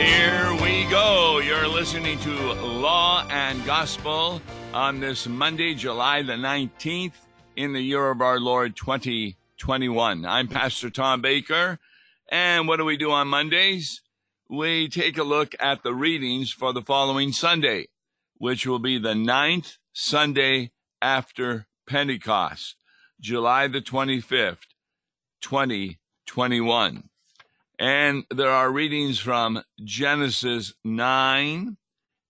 Here we go. You're listening to Law and Gospel on this Monday, July the 19th, in the year of our Lord 2021. I'm Pastor Tom Baker. And what do we do on Mondays? We take a look at the readings for the following Sunday, which will be the ninth Sunday after Pentecost, July the 25th, 2021. And there are readings from Genesis 9,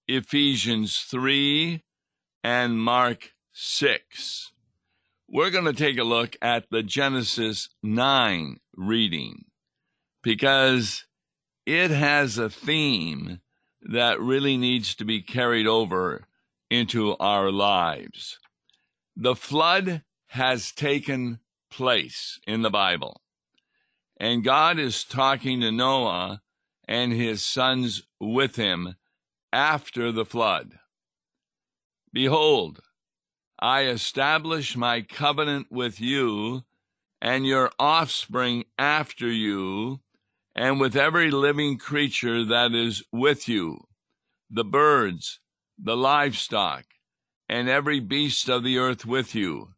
Ephesians 3, and Mark 6. We're going to take a look at the Genesis 9 reading because it has a theme that really needs to be carried over into our lives. The flood has taken place in the Bible. And God is talking to Noah and his sons with him after the flood. Behold, I establish my covenant with you and your offspring after you, and with every living creature that is with you, the birds, the livestock, and every beast of the earth with you,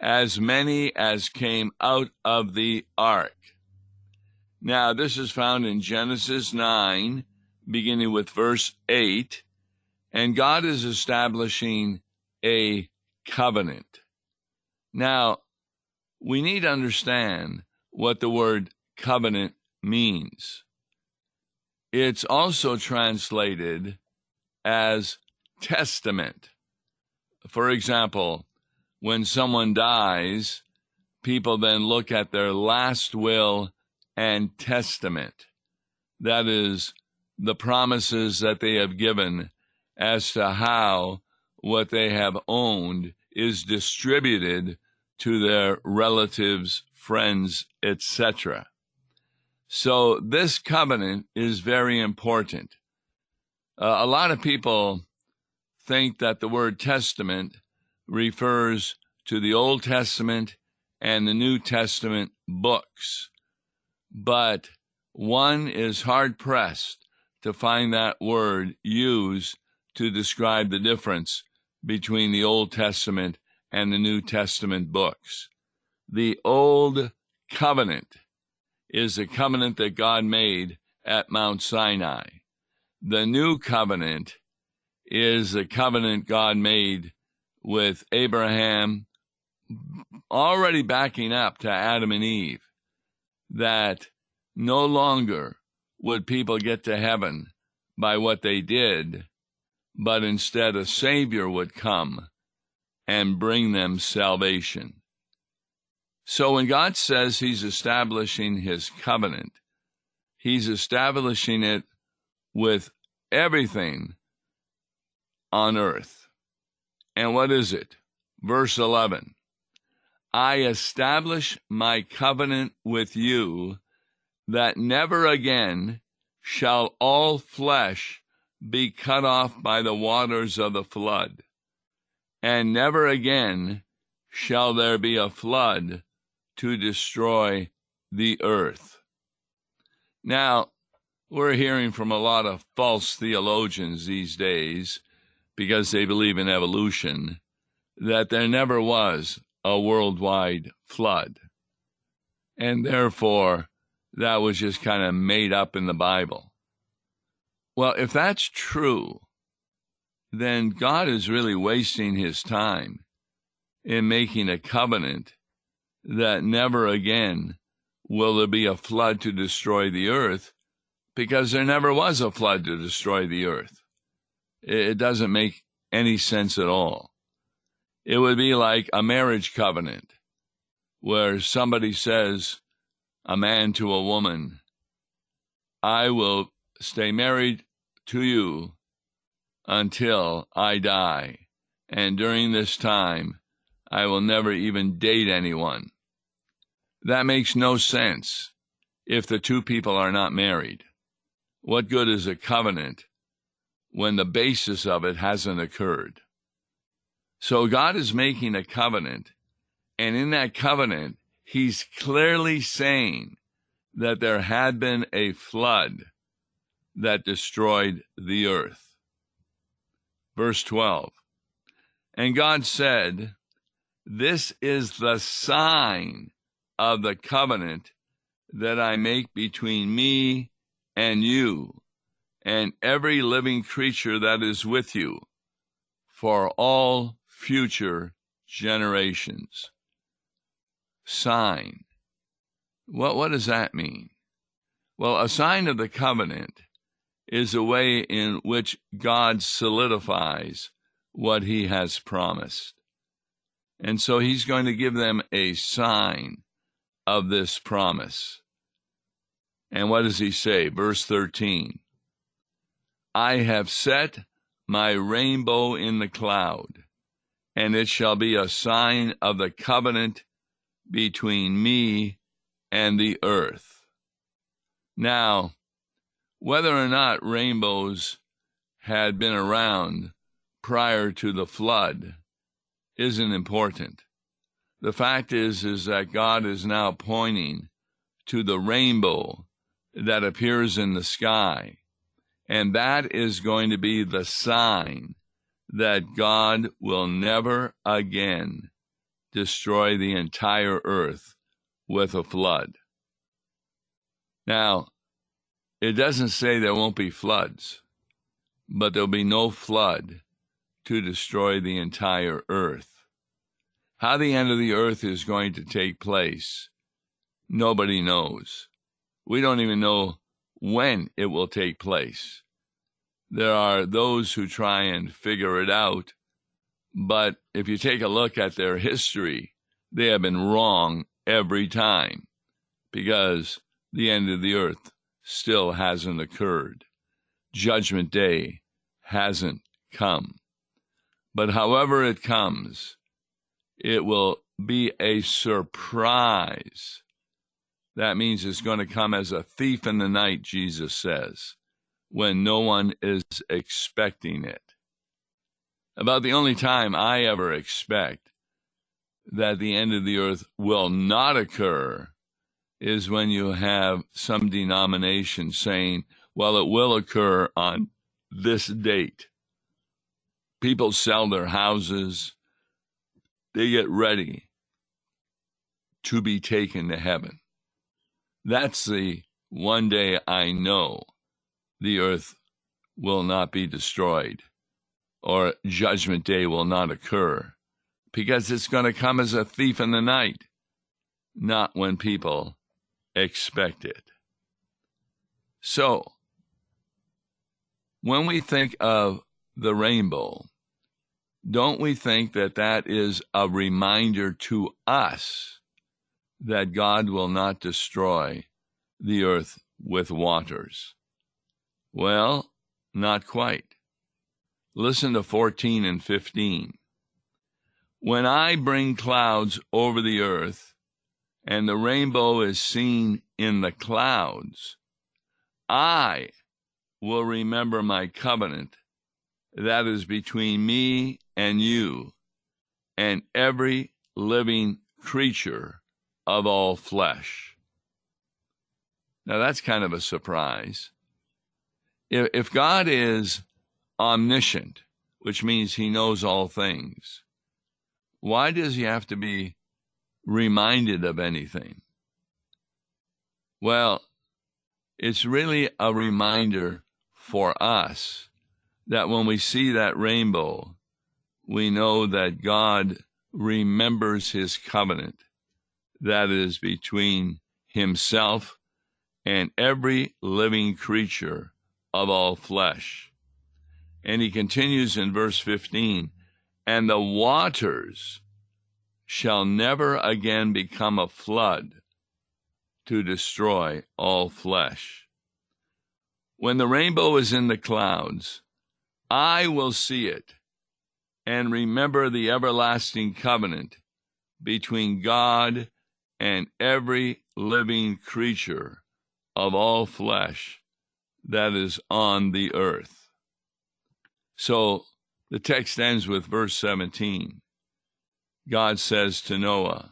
as many as came out of the ark. Now, this is found in Genesis 9, beginning with verse 8, and God is establishing a covenant. Now, we need to understand what the word covenant means. It's also translated as testament. For example, when someone dies, people then look at their last will and testament. That is, the promises that they have given as to how what they have owned is distributed to their relatives, friends, etc. So this covenant is very important. Uh, a lot of people think that the word testament refers to the Old Testament and the New Testament books but one is hard pressed to find that word used to describe the difference between the Old Testament and the New Testament books. The Old Covenant is the covenant that God made at Mount Sinai. The New Covenant is the covenant God made with Abraham, already backing up to Adam and Eve that no longer would people get to heaven by what they did, but instead a Savior would come and bring them salvation. So when God says He's establishing His covenant, He's establishing it with everything on earth. And what is it? Verse 11 I establish my covenant with you that never again shall all flesh be cut off by the waters of the flood, and never again shall there be a flood to destroy the earth. Now, we're hearing from a lot of false theologians these days because they believe in evolution that there never was a worldwide flood. And therefore, that was just kind of made up in the Bible. Well, if that's true, then God is really wasting his time in making a covenant that never again will there be a flood to destroy the earth because there never was a flood to destroy the earth. It doesn't make any sense at all. It would be like a marriage covenant where somebody says, a man to a woman, I will stay married to you until I die. And during this time, I will never even date anyone. That makes no sense if the two people are not married. What good is a covenant when the basis of it hasn't occurred? So God is making a covenant, and in that covenant, He's clearly saying that there had been a flood that destroyed the earth. Verse 12 And God said, This is the sign of the covenant that I make between me and you and every living creature that is with you for all future generations. Sign. What, what does that mean? Well, a sign of the covenant is a way in which God solidifies what he has promised. And so he's going to give them a sign of this promise. And what does he say? Verse 13 I have set my rainbow in the cloud, and it shall be a sign of the covenant between me and the earth. Now, whether or not rainbows had been around prior to the flood isn't important. The fact is is that God is now pointing to the rainbow that appears in the sky. And that is going to be the sign that God will never again destroy the entire earth with a flood. Now, it doesn't say there won't be floods, but there'll be no flood to destroy the entire earth. How the end of the earth is going to take place, nobody knows. We don't even know when it will take place. There are those who try and figure it out, but if you take a look at their history, they have been wrong every time because the end of the earth still hasn't occurred. Judgment Day hasn't come. But however it comes, it will be a surprise. That means it's going to come as a thief in the night, Jesus says, when no one is expecting it. About the only time I ever expect that the end of the earth will not occur is when you have some denomination saying, well, it will occur on this date. People sell their houses, they get ready to be taken to heaven. That's the one day I know the earth will not be destroyed or judgment day will not occur because it's going to come as a thief in the night, not when people expect it. So, when we think of the rainbow, don't we think that that is a reminder to us that God will not destroy the earth with waters? Well, not quite. Listen to 14 and 15. When I bring clouds over the earth, and the rainbow is seen in the clouds, I will remember my covenant that is between me and you and every living creature of all flesh. Now that's kind of a surprise. If, God is omniscient, which means he knows all things, why does he have to be reminded of anything? Well, it's really a reminder for us that when we see that rainbow, we know that God remembers his covenant that is between himself and every living creature of all flesh. And he continues in verse 15 and the waters shall never again become a flood to destroy all flesh. When the rainbow is in the clouds, I will see it and remember the everlasting covenant between God and every living creature of all flesh that is on the earth. So the text ends with verse 17. God says to Noah,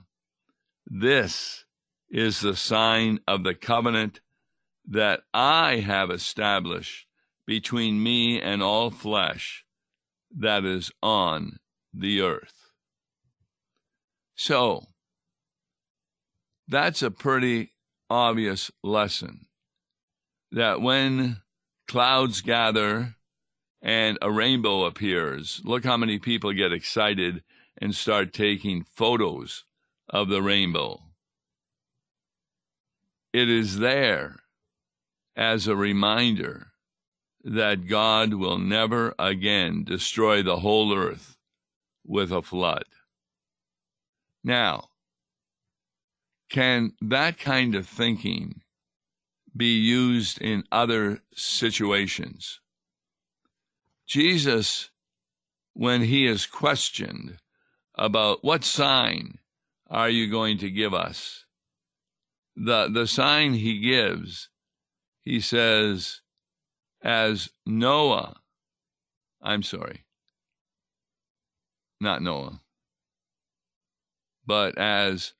This is the sign of the covenant that I have established between me and all flesh that is on the earth. So, that's a pretty obvious lesson that when clouds gather and a rainbow appears, look how many people get excited and start taking photos of the rainbow. It is there as a reminder that God will never again destroy the whole earth with a flood. Now, can that kind of thinking be used in other situations? Jesus, when he is questioned about what sign are you going to give us, the, the sign he gives, he says, as Noah, I'm sorry, not Noah, but as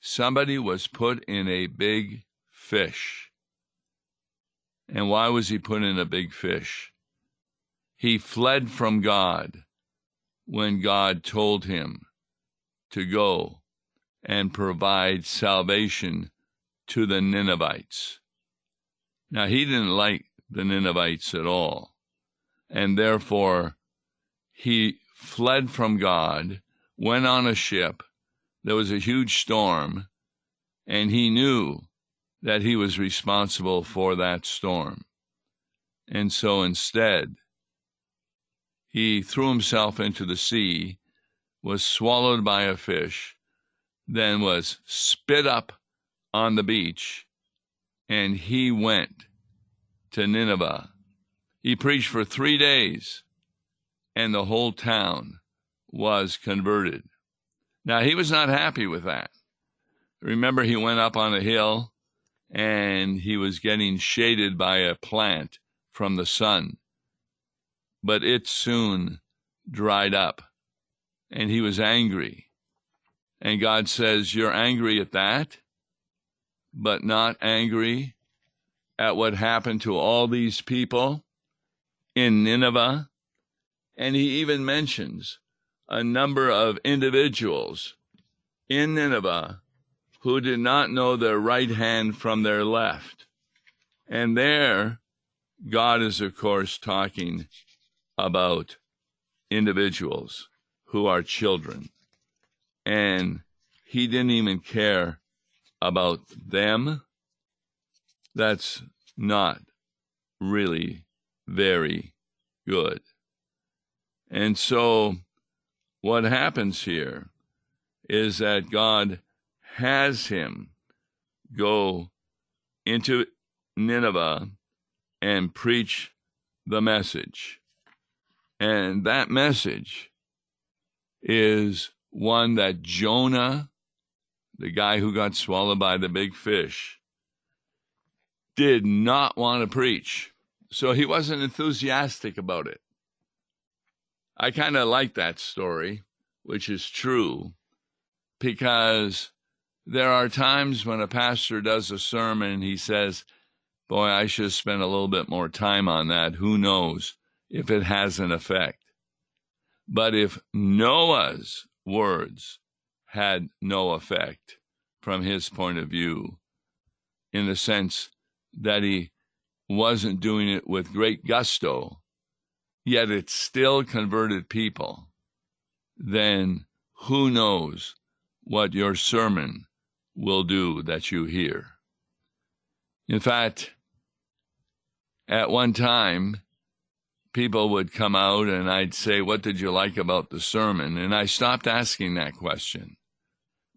somebody was put in a big fish. And why was he put in a big fish? He fled from God when God told him to go and provide salvation to the Ninevites. Now, he didn't like the Ninevites at all, and therefore he fled from God, went on a ship, there was a huge storm, and he knew that he was responsible for that storm. And so instead, he threw himself into the sea, was swallowed by a fish, then was spit up on the beach, and he went to Nineveh. He preached for three days, and the whole town was converted. Now, he was not happy with that. Remember, he went up on a hill and he was getting shaded by a plant from the sun, but it soon dried up and he was angry. And God says, You're angry at that, but not angry at what happened to all these people in Nineveh. And he even mentions a number of individuals in Nineveh who did not know their right hand from their left. And there, God is, of course, talking about individuals who are children. And he didn't even care about them. That's not really very good. And so what happens here is that God has him go into Nineveh and preach the message. And that message is one that Jonah, the guy who got swallowed by the big fish, did not want to preach. So he wasn't enthusiastic about it. I kind of like that story, which is true, because there are times when a pastor does a sermon he says, Boy, I should spend a little bit more time on that. Who knows if it has an effect? But if Noah's words had no effect from his point of view, in the sense that he wasn't doing it with great gusto, yet it still converted people, then who knows what your sermon will do that you hear. In fact, at one time, people would come out and I'd say, What did you like about the sermon? And I stopped asking that question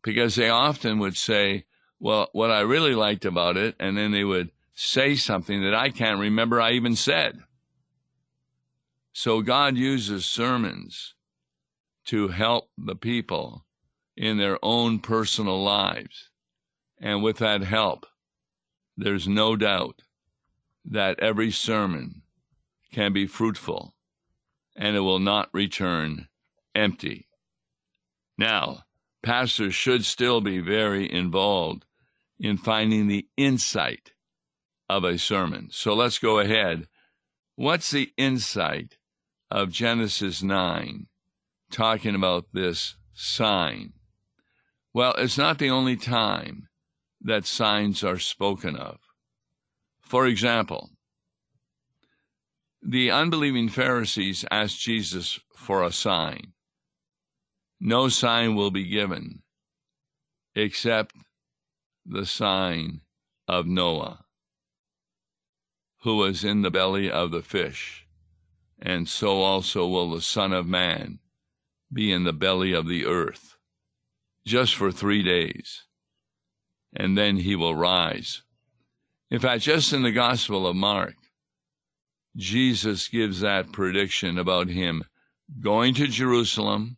because they often would say, Well, what I really liked about it, and then they would say something that I can't remember I even said. So God uses sermons to help the people in their own personal lives. And with that help, there's no doubt that every sermon can be fruitful and it will not return empty. Now, pastors should still be very involved in finding the insight of a sermon. So let's go ahead. What's the insight of Genesis 9 talking about this sign? Well, it's not the only time that signs are spoken of. For example, the unbelieving Pharisees asked Jesus for a sign. No sign will be given except the sign of Noah, who was in the belly of the fish, and so also will the Son of Man be in the belly of the earth, just for three days, and then he will rise. In fact, just in the Gospel of Mark, Jesus gives that prediction about him going to Jerusalem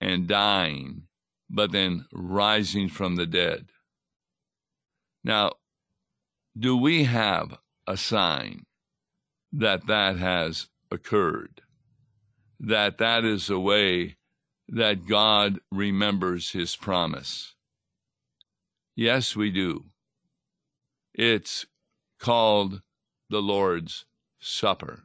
and dying, but then rising from the dead. Now, do we have a sign that that has occurred? That that is a way that God remembers his promise? Yes, we do. It's called the Lord's Supper.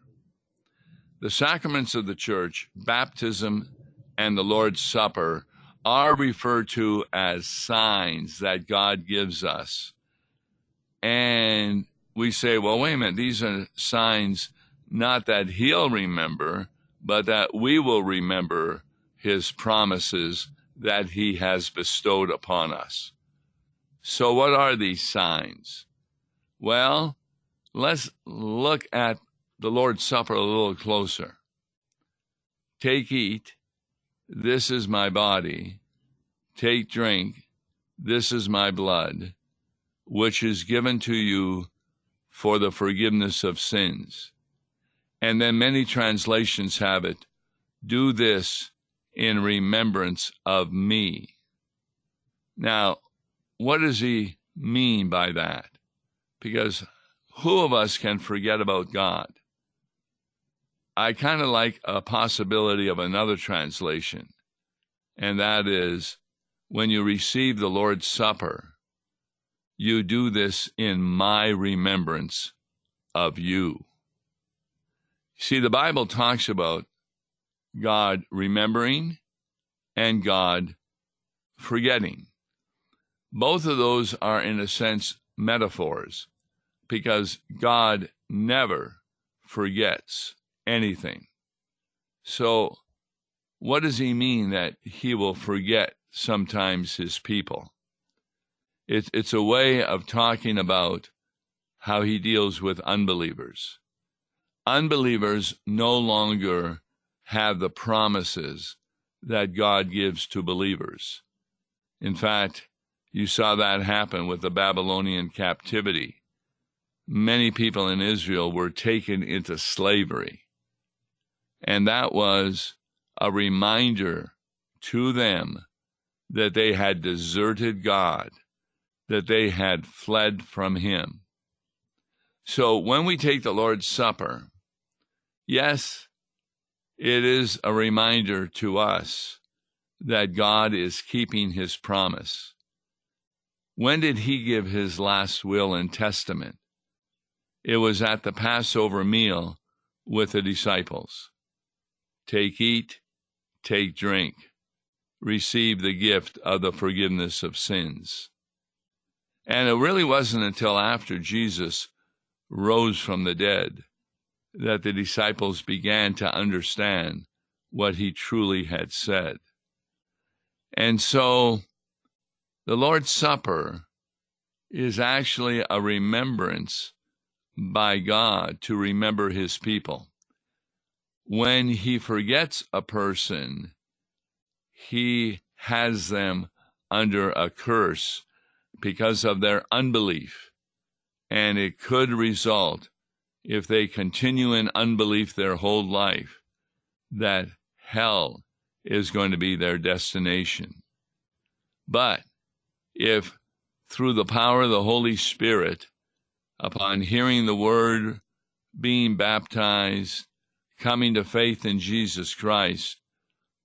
The sacraments of the church, baptism and the Lord's Supper, are referred to as signs that God gives us. And we say, well, wait a minute, these are signs not that He'll remember, but that we will remember His promises that He has bestowed upon us. So, what are these signs? Well, let's look at the Lord's Supper a little closer. Take, eat. This is my body. Take, drink. This is my blood, which is given to you for the forgiveness of sins. And then many translations have it do this in remembrance of me. Now, what does he mean by that? Because who of us can forget about God? I kind of like a possibility of another translation, and that is when you receive the Lord's Supper, you do this in my remembrance of you. See, the Bible talks about God remembering and God forgetting. Both of those are, in a sense, metaphors because God never forgets anything. So, what does he mean that he will forget sometimes his people? It's, it's a way of talking about how he deals with unbelievers. Unbelievers no longer have the promises that God gives to believers. In fact, you saw that happen with the Babylonian captivity. Many people in Israel were taken into slavery. And that was a reminder to them that they had deserted God, that they had fled from Him. So when we take the Lord's Supper, yes, it is a reminder to us that God is keeping His promise. When did He give His last will and testament? It was at the Passover meal with the disciples. Take, eat, take, drink. Receive the gift of the forgiveness of sins. And it really wasn't until after Jesus rose from the dead that the disciples began to understand what he truly had said. And so the Lord's Supper is actually a remembrance by God to remember his people when he forgets a person, he has them under a curse because of their unbelief. And it could result, if they continue in unbelief their whole life, that hell is going to be their destination. But if through the power of the Holy Spirit, upon hearing the word, being baptized, coming to faith in Jesus Christ,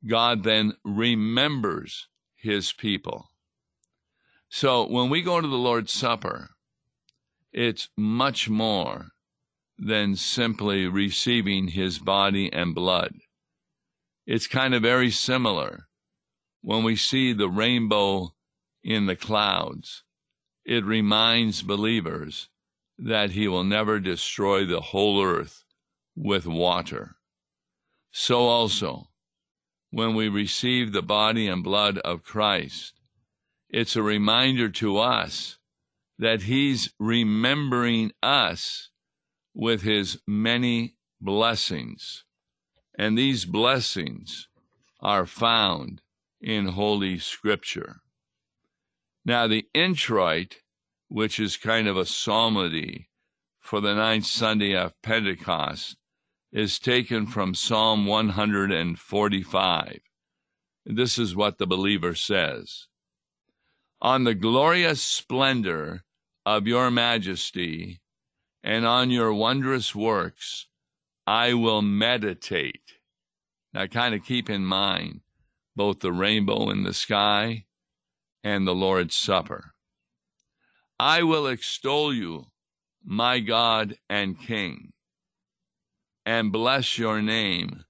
God then remembers his people. So when we go to the Lord's Supper, it's much more than simply receiving his body and blood. It's kind of very similar when we see the rainbow in the clouds. It reminds believers that he will never destroy the whole earth with water. So also, when we receive the body and blood of Christ, it's a reminder to us that he's remembering us with his many blessings. And these blessings are found in Holy Scripture. Now, the introit, which is kind of a psalmody for the ninth Sunday of Pentecost, is taken from Psalm 145. This is what the believer says On the glorious splendor of your majesty and on your wondrous works I will meditate. Now, kind of keep in mind both the rainbow in the sky and the Lord's Supper. I will extol you, my God and King and bless your name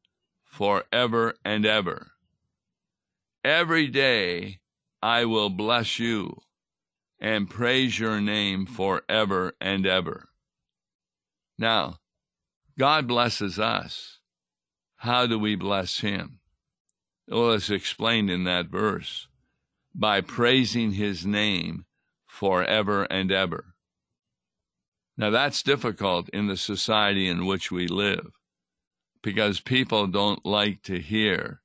forever and ever. Every day I will bless you and praise your name forever and ever. Now, God blesses us. How do we bless him? Well, it's explained in that verse by praising his name forever and ever. Now, that's difficult in the society in which we live because people don't like to hear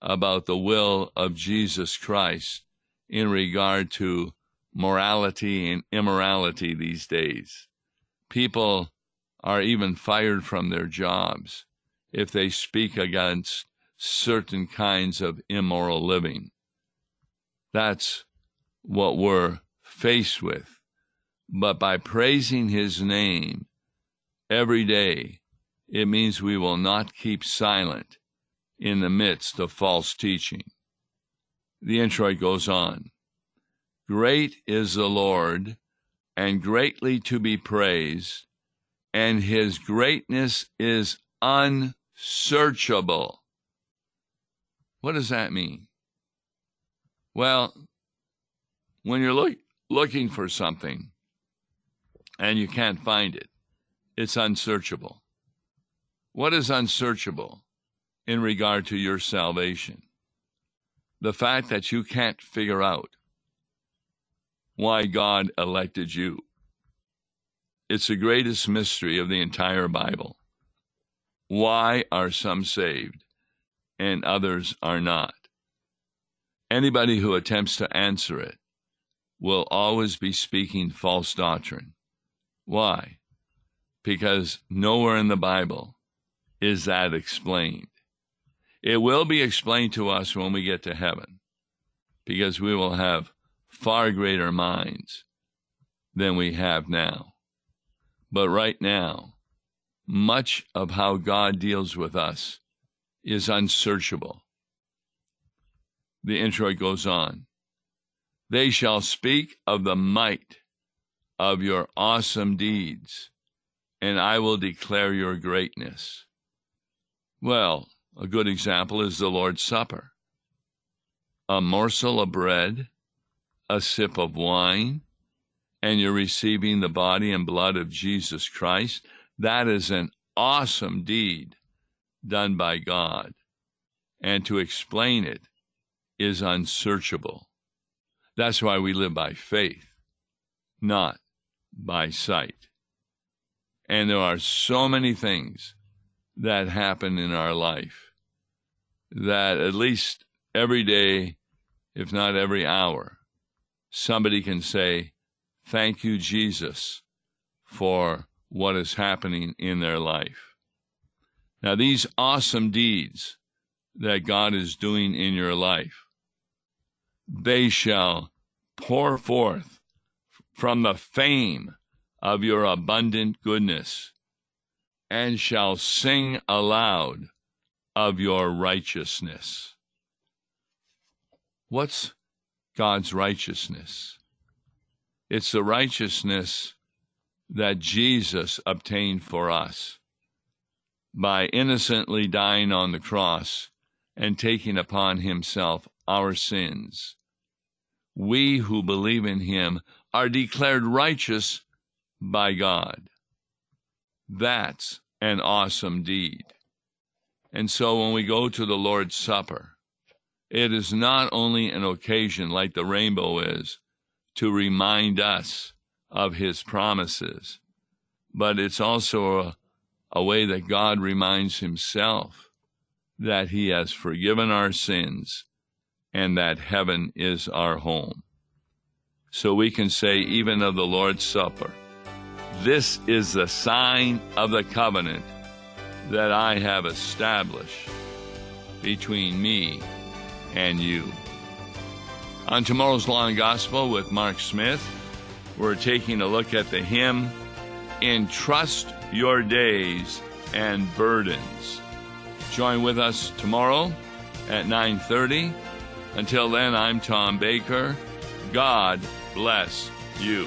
about the will of Jesus Christ in regard to morality and immorality these days. People are even fired from their jobs if they speak against certain kinds of immoral living. That's what we're faced with but by praising his name every day, it means we will not keep silent in the midst of false teaching. The introit goes on Great is the Lord, and greatly to be praised, and his greatness is unsearchable. What does that mean? Well, when you're look, looking for something, and you can't find it. It's unsearchable. What is unsearchable in regard to your salvation? The fact that you can't figure out why God elected you. It's the greatest mystery of the entire Bible. Why are some saved and others are not? Anybody who attempts to answer it will always be speaking false doctrine. Why? Because nowhere in the Bible is that explained. It will be explained to us when we get to heaven, because we will have far greater minds than we have now. But right now, much of how God deals with us is unsearchable. The introit goes on. They shall speak of the might of your awesome deeds, and I will declare your greatness. Well, a good example is the Lord's Supper. A morsel of bread, a sip of wine, and you're receiving the body and blood of Jesus Christ. That is an awesome deed done by God. And to explain it is unsearchable. That's why we live by faith, not by sight. And there are so many things that happen in our life that at least every day, if not every hour, somebody can say, Thank you, Jesus, for what is happening in their life. Now, these awesome deeds that God is doing in your life, they shall pour forth from the fame of your abundant goodness, and shall sing aloud of your righteousness. What's God's righteousness? It's the righteousness that Jesus obtained for us by innocently dying on the cross and taking upon himself our sins. We who believe in him are declared righteous by God. That's an awesome deed. And so when we go to the Lord's Supper, it is not only an occasion like the rainbow is to remind us of his promises, but it's also a, a way that God reminds himself that he has forgiven our sins and that heaven is our home. So we can say, even of the Lord's Supper, this is the sign of the covenant that I have established between me and you. On tomorrow's and Gospel with Mark Smith, we're taking a look at the hymn, Entrust Your Days and Burdens. Join with us tomorrow at 9:30. Until then, I'm Tom Baker. God bless you.